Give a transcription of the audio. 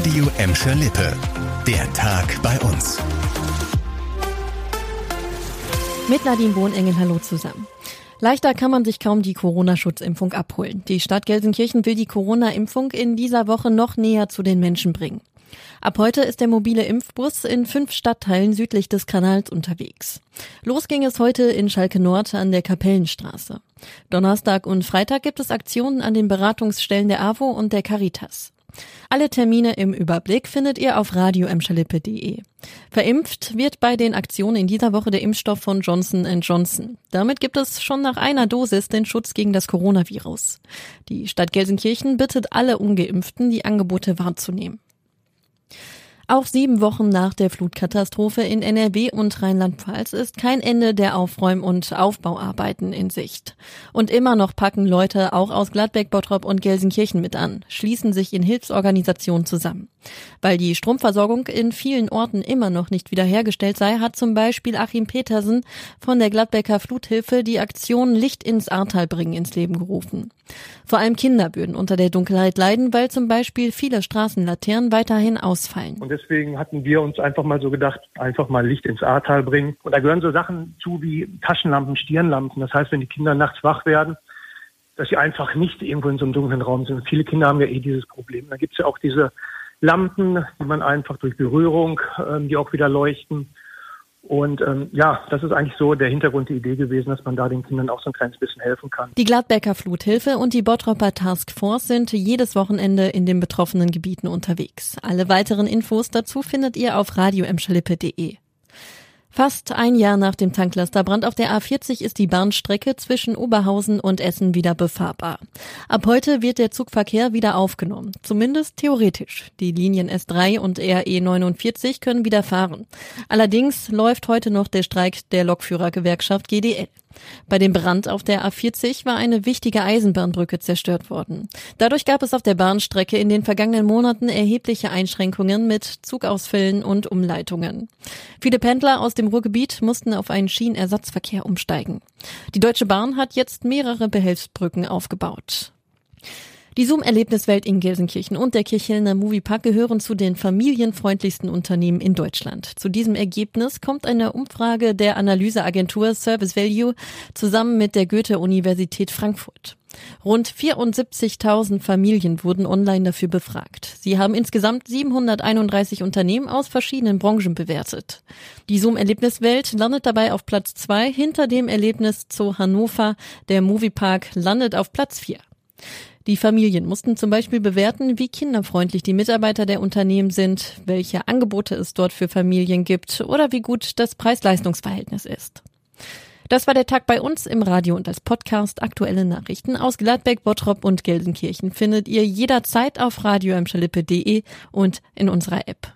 Radio Emscher Lippe. Der Tag bei uns. Mit Nadine Bohnengel, hallo zusammen. Leichter kann man sich kaum die Corona-Schutzimpfung abholen. Die Stadt Gelsenkirchen will die Corona-Impfung in dieser Woche noch näher zu den Menschen bringen. Ab heute ist der mobile Impfbus in fünf Stadtteilen südlich des Kanals unterwegs. Los ging es heute in Schalke Nord an der Kapellenstraße. Donnerstag und Freitag gibt es Aktionen an den Beratungsstellen der AWO und der Caritas. Alle Termine im Überblick findet ihr auf radioemschalippe.de. Verimpft wird bei den Aktionen in dieser Woche der Impfstoff von Johnson Johnson. Damit gibt es schon nach einer Dosis den Schutz gegen das Coronavirus. Die Stadt Gelsenkirchen bittet alle Ungeimpften, die Angebote wahrzunehmen. Auch sieben Wochen nach der Flutkatastrophe in NRW und Rheinland-Pfalz ist kein Ende der Aufräum- und Aufbauarbeiten in Sicht. Und immer noch packen Leute auch aus Gladbeck, Bottrop und Gelsenkirchen mit an, schließen sich in Hilfsorganisationen zusammen. Weil die Stromversorgung in vielen Orten immer noch nicht wiederhergestellt sei, hat zum Beispiel Achim Petersen von der Gladbecker Fluthilfe die Aktion Licht ins Ahrtal bringen ins Leben gerufen. Vor allem Kinder würden unter der Dunkelheit leiden, weil zum Beispiel viele Straßenlaternen weiterhin ausfallen. Deswegen hatten wir uns einfach mal so gedacht, einfach mal Licht ins Ahrtal bringen. Und da gehören so Sachen zu wie Taschenlampen, Stirnlampen. Das heißt, wenn die Kinder nachts wach werden, dass sie einfach nicht irgendwo in so einem dunklen Raum sind. Viele Kinder haben ja eh dieses Problem. Da gibt es ja auch diese Lampen, die man einfach durch Berührung, ähm, die auch wieder leuchten. Und ähm, ja, das ist eigentlich so der Hintergrund, die Idee gewesen, dass man da den Kindern auch so ein kleines bisschen helfen kann. Die Gladbecker Fluthilfe und die Bottropper Task Force sind jedes Wochenende in den betroffenen Gebieten unterwegs. Alle weiteren Infos dazu findet ihr auf radioemschalippe.de. Fast ein Jahr nach dem Tanklasterbrand auf der A40 ist die Bahnstrecke zwischen Oberhausen und Essen wieder befahrbar. Ab heute wird der Zugverkehr wieder aufgenommen, zumindest theoretisch. Die Linien S3 und RE 49 können wieder fahren. Allerdings läuft heute noch der Streik der Lokführergewerkschaft GDL. Bei dem Brand auf der A40 war eine wichtige Eisenbahnbrücke zerstört worden. Dadurch gab es auf der Bahnstrecke in den vergangenen Monaten erhebliche Einschränkungen mit Zugausfällen und Umleitungen. Viele Pendler aus dem Ruhrgebiet mussten auf einen Schienenersatzverkehr umsteigen. Die Deutsche Bahn hat jetzt mehrere Behelfsbrücken aufgebaut. Die Zoom-Erlebniswelt in Gelsenkirchen und der Kirchhellner Moviepark gehören zu den familienfreundlichsten Unternehmen in Deutschland. Zu diesem Ergebnis kommt eine Umfrage der Analyseagentur Service Value zusammen mit der Goethe-Universität Frankfurt. Rund 74.000 Familien wurden online dafür befragt. Sie haben insgesamt 731 Unternehmen aus verschiedenen Branchen bewertet. Die Zoom-Erlebniswelt landet dabei auf Platz zwei hinter dem Erlebnis zu Hannover. Der Moviepark landet auf Platz vier. Die Familien mussten zum Beispiel bewerten, wie kinderfreundlich die Mitarbeiter der Unternehmen sind, welche Angebote es dort für Familien gibt oder wie gut das Preis-Leistungs-Verhältnis ist. Das war der Tag bei uns im Radio und als Podcast. Aktuelle Nachrichten aus Gladbeck, Bottrop und Gelsenkirchen findet ihr jederzeit auf radioemschalippe.de und in unserer App.